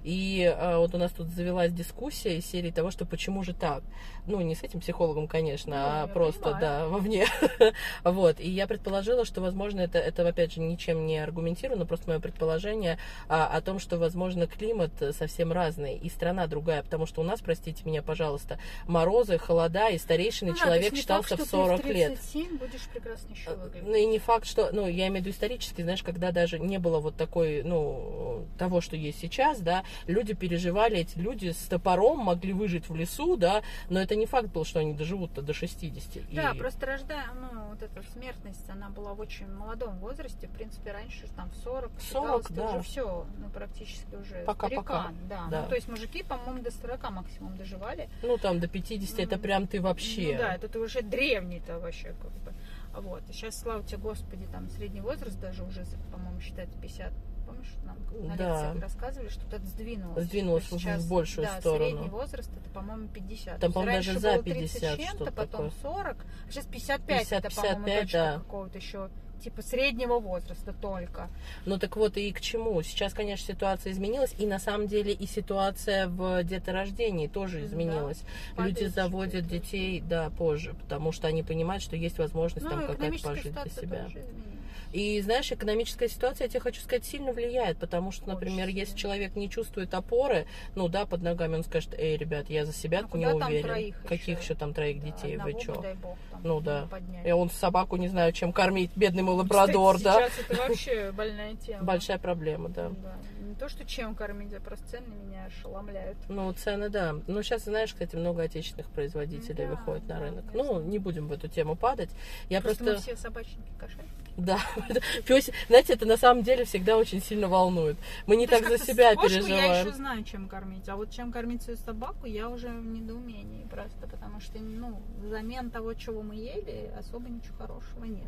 И а, вот у нас тут завелась дискуссия из серии того, что почему же так. Ну, не с этим психологом, конечно, Ну, а просто, понимаю. да, вовне. вот. И я предположила, что, возможно, это, это, опять же, ничем не аргументировано, просто мое предположение а, о том, что, возможно, климат совсем разный, и страна другая, потому что у нас, простите меня, пожалуйста, морозы, холода, и старейший Ну да, человек так, считался в что ты 40 лет. 37 будешь прекрасно еще выглядеть. Ну и не факт, что, ну, я имею в виду исторически, знаешь, когда даже не было вот такой, ну, того, что есть сейчас, да, люди переживали, эти люди с топором могли выжить в лесу, да, но это не факт был, что они доживут-то до 60. Да, И- просто рождая, ну, вот эта смертность, она была в очень молодом возрасте. В принципе, раньше там в 40, 40, ты да. уже все, ну, практически уже Пока-пока. старикан, да. Да. Ну, то есть мужики, по-моему, до 40 максимум доживали. Ну, там, до 50 это прям ты вообще. Ну да, это ты уже древний-то вообще как бы. Вот. Сейчас, слава тебе, Господи, там средний возраст даже уже, по-моему, считается 50. Помнишь, нам на Да. лекциях рассказывали, что это сдвинулось. Сдвинулось То есть в- большую да, сторону. средний возраст это, по-моему, 50. Там, по-моему, даже за было 30 50 с чем-то, что-то потом такое. 40, а сейчас 55, 50, это, по-моему, 55, точка да. какого-то еще типа среднего возраста только. Ну так вот и к чему. Сейчас, конечно, ситуация изменилась, и на самом деле и ситуация в деторождении тоже Да. изменилась. Падает Люди заводят детей, да, позже, потому что они понимают, что есть возможность Ну, там какая-то экономическая пожить для себя. тоже изменилась. И знаешь, экономическая ситуация, я тебе хочу сказать, сильно влияет, потому что, Очень например, сильно. если человек не чувствует опоры, ну да, под ногами, он скажет, эй, ребят, я за себя Ну, не уверен. Каких еще? еще там троих детей, одного, вы чё? дай бог, там, Ну да. поднять. И он собаку не знаю, чем кормить, бедный мой Кстати, лабрадор, да? Сейчас это вообще больная тема. Большая проблема, да. Да. Не то, что чем кормить, а просто цены меня ошеломляют. Ну, цены, да. Ну, сейчас, знаешь, кстати, много отечественных производителей Да, выходит на да, рынок. я Ну, не будем в эту тему падать. Я просто, просто... мы все собачники кошачники. Да, пёс, знаете, это на самом деле всегда очень сильно волнует. Мы не То так за себя кошку я переживаем. еще знаю, чем кормить. А вот чем кормить свою собаку, я уже в недоумении просто. Потому что, ну, взамен того, чего мы ели, особо ничего хорошего нет.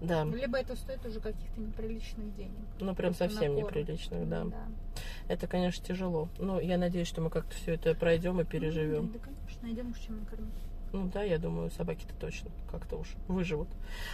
Да, Либо это стоит уже каких-то неприличных денег. ну прям Просто совсем неприличных, да. Да. Это, конечно, тяжело. Но я надеюсь, что мы как-то все это пройдем и переживем. Да, конечно, найдем чем накормить. Ну да, я думаю, собаки-то точно как-то уж выживут.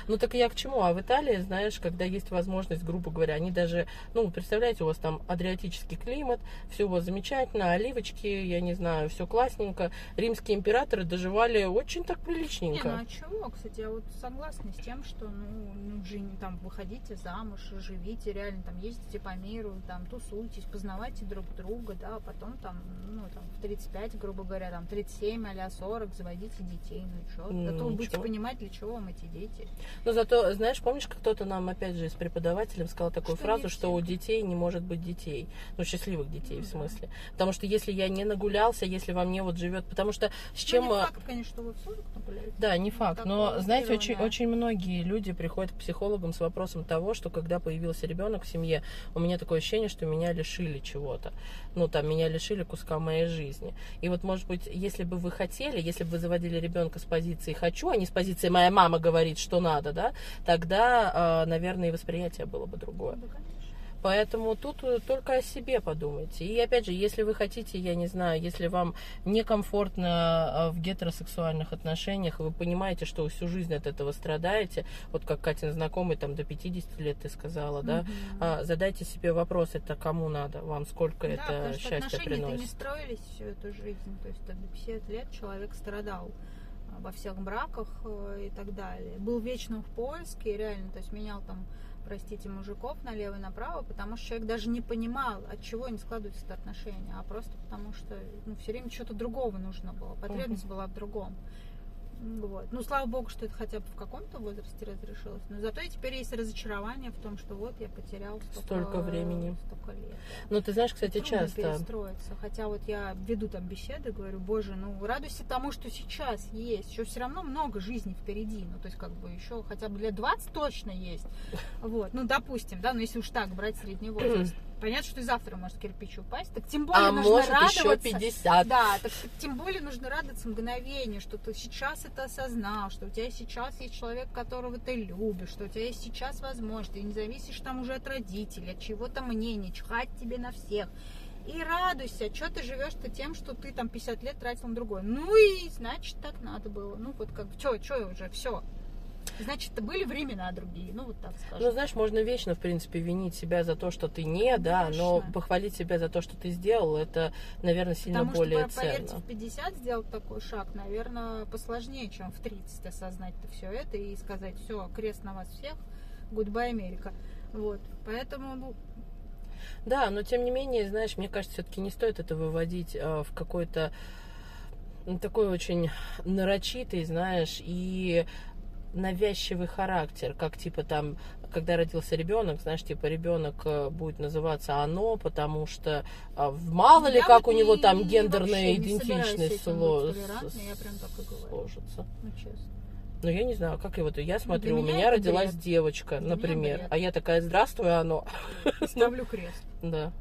Ну так я к чему? А в Италии, знаешь, когда есть возможность, грубо говоря, они даже, ну, представляете, у вас там адриатический климат, все у вас замечательно, оливочки, я не знаю, все классненько. Римские императоры доживали очень так Не, ну приличненько. а чего, кстати, я вот согласна с тем, что, ну, ну жени- там, выходите замуж, живите, реально, там, ездите по миру, там, тусуйтесь, познавайте друг друга, да, а потом, там, ну, там, в 35, грубо говоря, там, 37 а 40, заводите детей, ну, и что? Ну, Зато вы будете понимать, для чего вам эти дети. Но зато, знаешь, помнишь, как кто-то нам, опять же, с преподавателем сказал такую Что фразу, что у детей не может быть детей. Ну, счастливых детей, Ну в да. смысле. Потому что если я не нагулялся, если во мне вот живет... Потому что с чем... ну, не факт, конечно, что вы в 40 нагуляете. Да, не факт. Но, Такое знаете, очень, очень многие люди приходят к психологам с вопросом того, что когда появился ребенок в семье, у меня такое ощущение, что меня лишили чего-то. Ну, там, меня лишили куска моей жизни. И вот, может быть, если бы вы хотели, если бы вы заводили ребенка с позиции «хочу», а не с позиции «моя мама говорит, что надо», да, тогда, э, наверное, и восприятие было бы другое. Конечно. Поэтому тут э, только о себе подумайте. И опять же, если вы хотите, я не знаю, если вам некомфортно э, в гетеросексуальных отношениях, вы понимаете, что вы всю жизнь от этого страдаете, вот как Катин знакомый, там до 50 лет ты сказала, да, а, задайте себе вопрос, это кому надо, вам сколько Да, это потому что счастья отношения-то не приносит. строились всю эту жизнь. То есть до 50 лет человек страдал а, во всех браках э, и так далее. Был вечно в поиске, реально, то есть менял там, простите, мужиков налево и направо, потому что человек даже не понимал, от чего не складываются это отношения, а просто потому что ну, все время что-то другого нужно было, потребность была в другом. Вот. Ну, слава богу, что это хотя бы в каком-то возрасте разрешилось. Но зато и теперь есть разочарование в том, что вот я потерял столько, Столько времени. столько лет. Ну, ты знаешь, кстати, Трудно часто... перестроиться. Хотя вот я веду там беседы, говорю, боже, ну радуйся тому, что сейчас есть. Еще все равно много жизни впереди. Ну, то есть, как бы еще хотя бы лет 20 точно есть. Вот. Ну, допустим, да, но если уж так брать средний возраст. Понятно, что и завтра может кирпич упасть. Так тем более А нужно может радоваться. еще 50. Да, так тем более нужно радоваться мгновению, что ты сейчас это осознал, что у тебя сейчас есть человек, которого ты любишь, что у тебя есть сейчас возможность, ты не зависишь там уже от родителей, от чего-то мнения, чихать тебе на всех. И радуйся, что ты живешь-то тем, что ты там 50 лет тратил на другое. Ну и значит так надо было. Ну вот как, что, что уже, все. Значит, были времена другие, ну вот так Ну, скажем. знаешь, можно вечно, в принципе, винить себя за то, что ты не, да, но Конечно. похвалить себя за то, что ты сделал, это, наверное, сильно Потому более что, поверьте, ценно. в 50 сделать такой шаг, наверное, посложнее, чем в 30 осознать-то все это и сказать, все, крест на вас всех, гудбай, Америка. Вот, поэтому, ну, Да, но тем не менее, знаешь, мне кажется, все-таки не стоит это выводить э, в какой-то ну, такой очень нарочитый, знаешь, и навязчивый характер, как типа там, когда родился ребенок, знаешь, типа ребенок э, будет называться оно, потому что а, мало ли я как вот у него не- там гендерная идентичность сло- сложится. ну, честно. Ну, я не знаю, как его-то. Я смотрю, для у меня родилась бред. девочка, Для например. А я такая, здравствуй, оно. Ставлю крест. Да.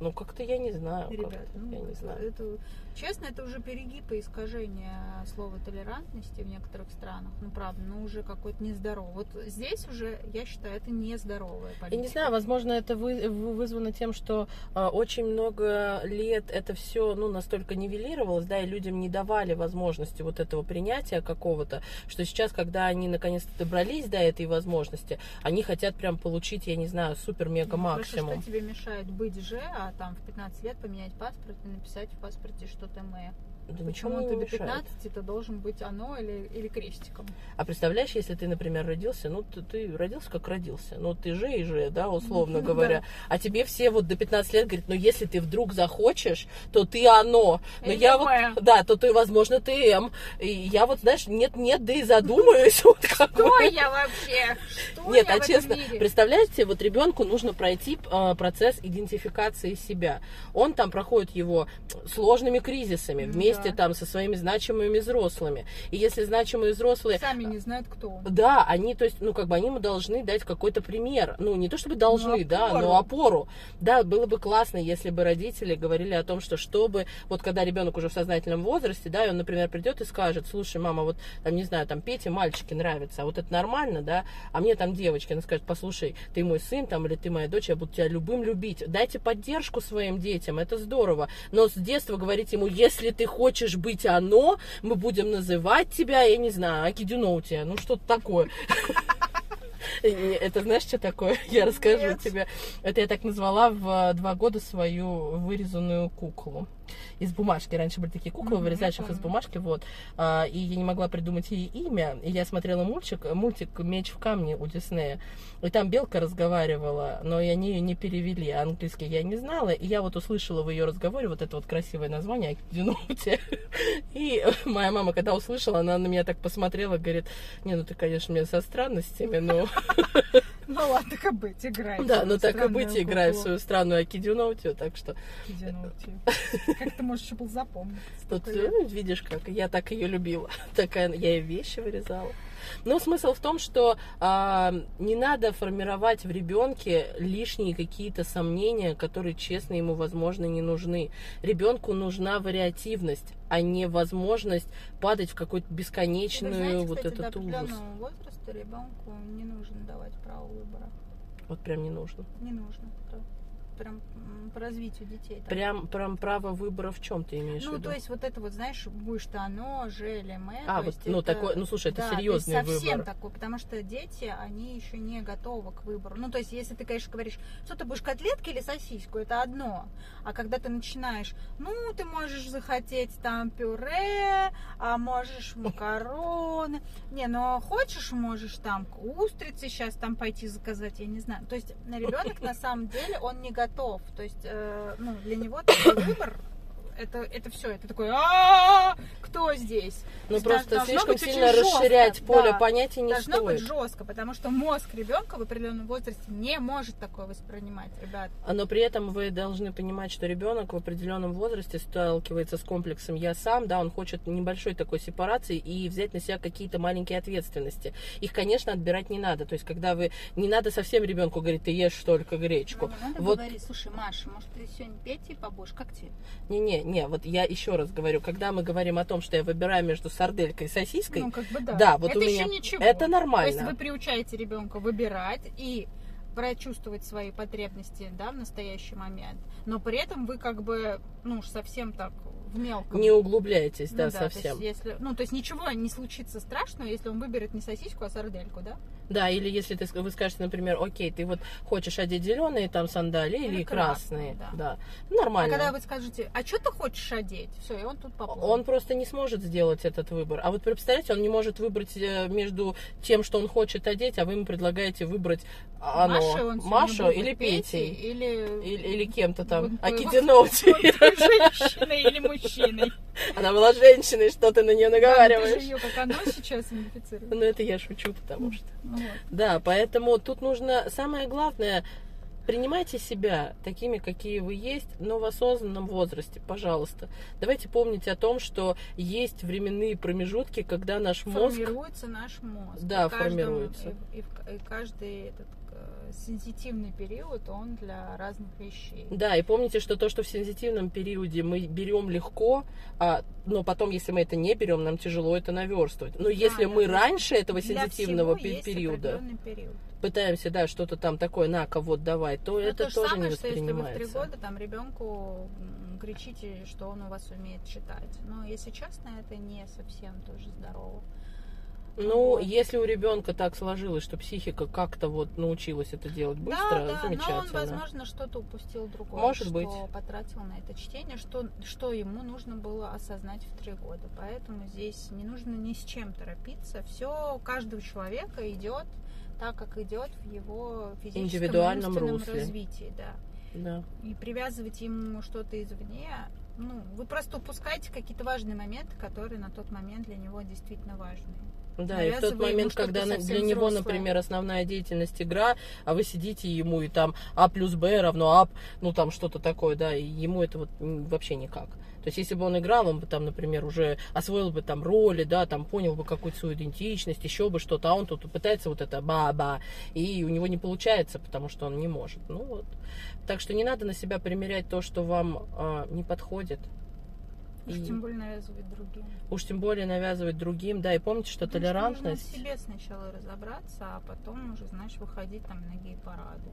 Ну, как-то я не знаю. Ребят, ну, я не знаю. это, честно, это уже перегиб и искажение слова толерантности в некоторых странах. Ну, правда, ну, уже какой-то нездоровый. Вот здесь уже, я считаю, это нездоровая политика. Я не знаю, возможно, это вы- вы- вызвано тем, что а, очень много лет это все ну, настолько нивелировалось, да, и людям не давали возможности вот этого принятия какого-то, что сейчас, когда они наконец-то добрались до этой возможности, они хотят прям получить, я не знаю, Ну, супер-мега-максимум. Просто что тебе мешает быть же, а там в 15 лет поменять паспорт и написать в паспорте что-то мы. Ничего Почему до мешает. 15 это должен быть оно или, или крестиком? А представляешь, если ты, например, родился, ну, ты, ты родился как родился, ну, ты же и же, да, условно Да. говоря, а тебе все вот до 15 лет говорят, ну, если ты вдруг захочешь, то ты оно, но Или я вот, да, то ты, возможно, ты М, и я вот, знаешь, нет-нет, да и задумаюсь, вот бы. я вообще? Что Нет, а честно, представляете, вот ребенку нужно пройти э, процесс идентификации себя. Он там проходит его сложными кризисами Ну вместе там со своими значимыми взрослыми. И если значимые взрослые Сами не знают, кто да, они, то есть, ну, как бы они ему должны дать какой-то пример. Ну, не то чтобы должны, Ну, да, опору. но опору. Да, было бы классно, если бы родители говорили о том, что чтобы, вот когда ребенок уже в сознательном возрасте, да, и он, например, придет и скажет, слушай, мама, вот, там, не знаю, там, Пете мальчики нравятся, а вот это нормально, да, а мне там девочки, она скажет, послушай, ты мой сын, там, или ты моя дочь, я буду тебя любым любить. Дайте поддержку своим детям, это здорово. Но с детства говорить ему, если ты хочешь быть оно, мы будем называть тебя, я не знаю, Акидюноутия, ну что-то такое. Это знаешь, что такое? Я расскажу тебе. Это я так назвала в два года свою вырезанную куклу. Из бумажки. Раньше были такие куклы, вырезаешь их из бумажки, вот. А, И я не могла придумать ей имя. И я смотрела мультик, мультик «Меч в камне» у Диснея. И там белка разговаривала, но и они ее не перевели. А Английский я не знала. И я вот услышала в ее разговоре вот это вот красивое название «Акидюноутия». И моя мама, когда услышала, она на меня так посмотрела, говорит, не, ну ты, конечно, мне со странностями, но... Ну ладно, так и быть, играй. Да, ну так и быть, играй в свою странную Акидюноутию, так что... Кидинути. Как ты можешь еще был запомнить? Вот э, видишь, как я так ее любила. Такая, я ей вещи вырезала. Но смысл в том, что а, не надо формировать в ребенке лишние какие-то сомнения, которые, честно, ему, возможно, не нужны. Ребенку нужна вариативность, а не возможность падать в какую-то Вы бесконечную знаете, вот кстати, до этот ужас. определенного возраста ребенку не нужно давать право выбора. Вот прям не нужно. Не нужно. Прям по развитию детей. так. Прям, прям право выбора в чем ты имеешь в Ну, виду? то есть вот это вот, знаешь, будешь ты оно, же или мы. А, то вот, ну, это- такой, ну, слушай, это да, то есть серьезный совсем выбор. такой, потому что дети, они еще не готовы к выбору. Ну, то есть, если ты, конечно, говоришь, что ты будешь котлетки или сосиску, это одно. А когда ты начинаешь, ну, ты можешь захотеть там пюре, а можешь макароны. Не, ну, хочешь, можешь там к устрице сейчас там пойти заказать, я не знаю. То есть, ребенок на самом деле, он не готов. То есть, э, ну, для него такой выбор это, это все, это такой, «А, кто здесь? Ну, просто слишком сильно расширять поле понятий не Должно быть жестко, потому что мозг ребенка в определенном возрасте не может такое воспринимать, ребят. А, Но при этом вы должны понимать, что ребенок в определенном возрасте сталкивается с комплексом «я сам», да, он хочет небольшой такой сепарации и взять на себя какие-то маленькие ответственности. Их, конечно, отбирать не надо. То есть, когда вы... Не надо совсем ребенку говорить, ты ешь только гречку. Ну, не надо Вот- говорить, слушай, Маша, может ты сегодня Петей побольше, как тебе? Не-не, не, вот я еще раз говорю, когда мы говорим о том, что я выбираю между сарделькой и сосиской, Ну, как бы да. Да, вот это у еще меня- ничего. это То нормально. есть вы приучаете ребенка выбирать и прочувствовать свои потребности, да, в настоящий момент. Но при этом вы как бы, ну, уж совсем так в мелком. Не углубляйтесь, Ну да, то есть совсем. если, ну, то есть ничего не случится страшного, если он выберет не сосиску, а сардельку, да? Да, или если ты, вы скажете, например, окей, ты вот хочешь одеть зеленые там сандалии или, Или красные, красные, да. Нормально. А когда вы скажете, а что ты хочешь одеть? Все, и он тут поплыл. Он просто не сможет сделать этот выбор. А вот представляете, он не может выбрать э, между тем, что он хочет одеть, а вы ему предлагаете выбрать оно. Машей он Машу или Петей, Петей. Или... Или, или кем-то там. А женщиной или мужчиной. Она была женщиной, что ты на нее Да, Ты же наговариваешь. ее как оно сейчас идентифицируешь. Ну, это я шучу, потому что... Ну вот. Да, поэтому тут нужно... Самое главное, принимайте себя такими, какие вы есть, но в осознанном возрасте, пожалуйста. Давайте помнить о том, что есть временные промежутки, когда наш мозг... Формируется наш мозг. Да, И формируется. И, и в- и каждый этот сенситивный период, он для разных вещей. Да, и помните, что то, что в сенситивном периоде мы берем легко, а, но потом, если мы это не берем, нам тяжело это наверстывать. Но если да, мы да. раньше этого сенситивного есть периода период. пытаемся, да, что-то там такое, на-ка, вот давай, то Ну, это то же тоже самое, не что если вы в три воспринимается. года там ребенку кричите, что он у вас умеет читать. Но если честно, это не совсем тоже здорово. Ну, Вот. если у ребенка так сложилось, что психика как-то вот научилась это делать быстро, да, да, замечательно. но он, возможно, что-то упустил другое, Может что быть. потратил на это чтение, что, что ему нужно было осознать в три года. Поэтому здесь не нужно ни с чем торопиться. Все каждого человека идет так, как идет в его физическом Индивидуальном русле. развитии, да. Да. И привязывать ему что-то извне, ну, вы просто упускаете какие-то важные моменты, которые на тот момент для него действительно важные. Да, и в тот ему момент, когда для него, например, основная деятельность игра, а вы сидите ему и там А плюс Б равно А, ну там что-то такое, да, и ему это вот вообще никак. То есть, если бы он играл, он бы там, например, уже освоил бы там роли, да, там понял бы какую-то свою идентичность, еще бы что-то, а он тут пытается вот это ба-ба, и у него не получается, потому что он не может. Ну вот. Так что не надо на себя примерять то, что вам а, не подходит. Уж И тем более навязывать другим. уж тем более навязывать другим, да, и помните, что Потому что толерантность... нужно в себе сначала разобраться, а потом уже, знаешь, выходить там на гей-парады.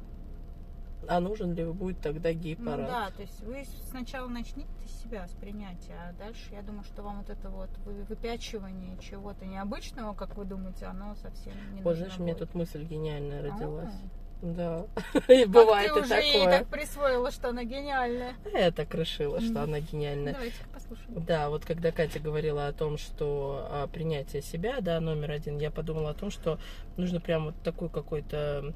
А нужен ли будет тогда Ну гей-парад? да, то есть вы сначала начните с себя, с принятия, а дальше я думаю, что вам вот это вот вы- выпячивание чего-то необычного, как вы думаете, оно совсем не нужно знаешь, у меня будет. тут мысль гениальная родилась. А, Да. И как бывает ты и уже ей такое. так присвоила, что она гениальная. Я так решила, что она гениальная. Давайте-ка послушаем. Да, вот когда Катя говорила о том, что а, принятие себя, да, номер один, я подумала о том, что нужно прям вот такую какой-то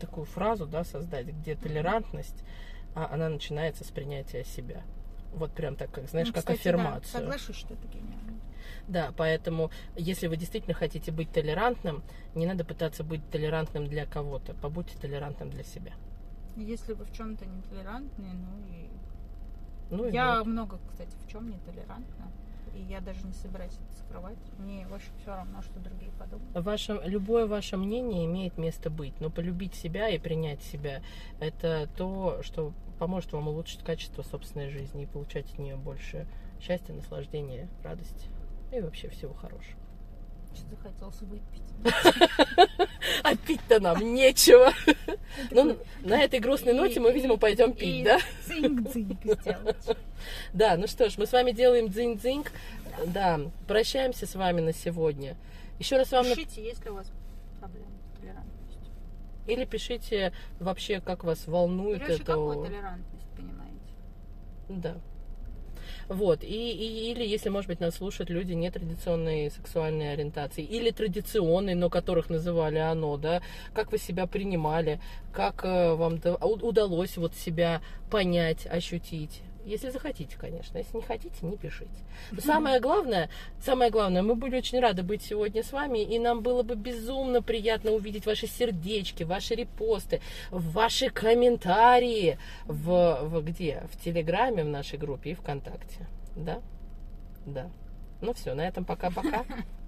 такую фразу, да, создать, где толерантность, а она начинается с принятия себя. Вот прям так, как, знаешь, Ну, как кстати, да, аффирмацию. соглашусь, что это гениально. Да, поэтому, если вы действительно хотите быть толерантным, не надо пытаться быть толерантным для кого-то. Побудьте толерантным для себя. Если вы в чем-то нетолерантны, ну и Ну и я вот. много, кстати, в чем нетолерантна. И я даже не собираюсь это скрывать. Мне, в общем, все равно, что другие подумают. Ваше, любое ваше мнение имеет место быть, но полюбить себя и принять себя – это то, что поможет вам улучшить качество собственной жизни и получать от нее больше счастья, наслаждения, радости и вообще всего хорошего. Что захотелось выпить. А пить-то нам нечего. Ну, на этой грустной ноте мы, видимо, пойдем пить, да? Да, ну что ж, мы с вами делаем дзинь-дзинь. Да, прощаемся с вами на сегодня. Еще раз вам... Пишите, есть ли у вас проблемы с толерантностью. Или пишите вообще, как вас волнует это. какую толерантность понимаете? Да. Вот, и, и- или если, может быть, нас слушают люди нетрадиционной сексуальной ориентации, или традиционной, но которых называли оно, да, как вы себя принимали, как э, вам удалось вот себя понять, ощутить. Если захотите, конечно. Если не хотите, не пишите. Но самое главное, самое главное, мы были очень рады быть сегодня с вами, и нам было бы безумно приятно увидеть ваши сердечки, ваши репосты, ваши комментарии в, в где? В Телеграме, в нашей группе и ВКонтакте. Да? Да. Ну все, на этом пока-пока.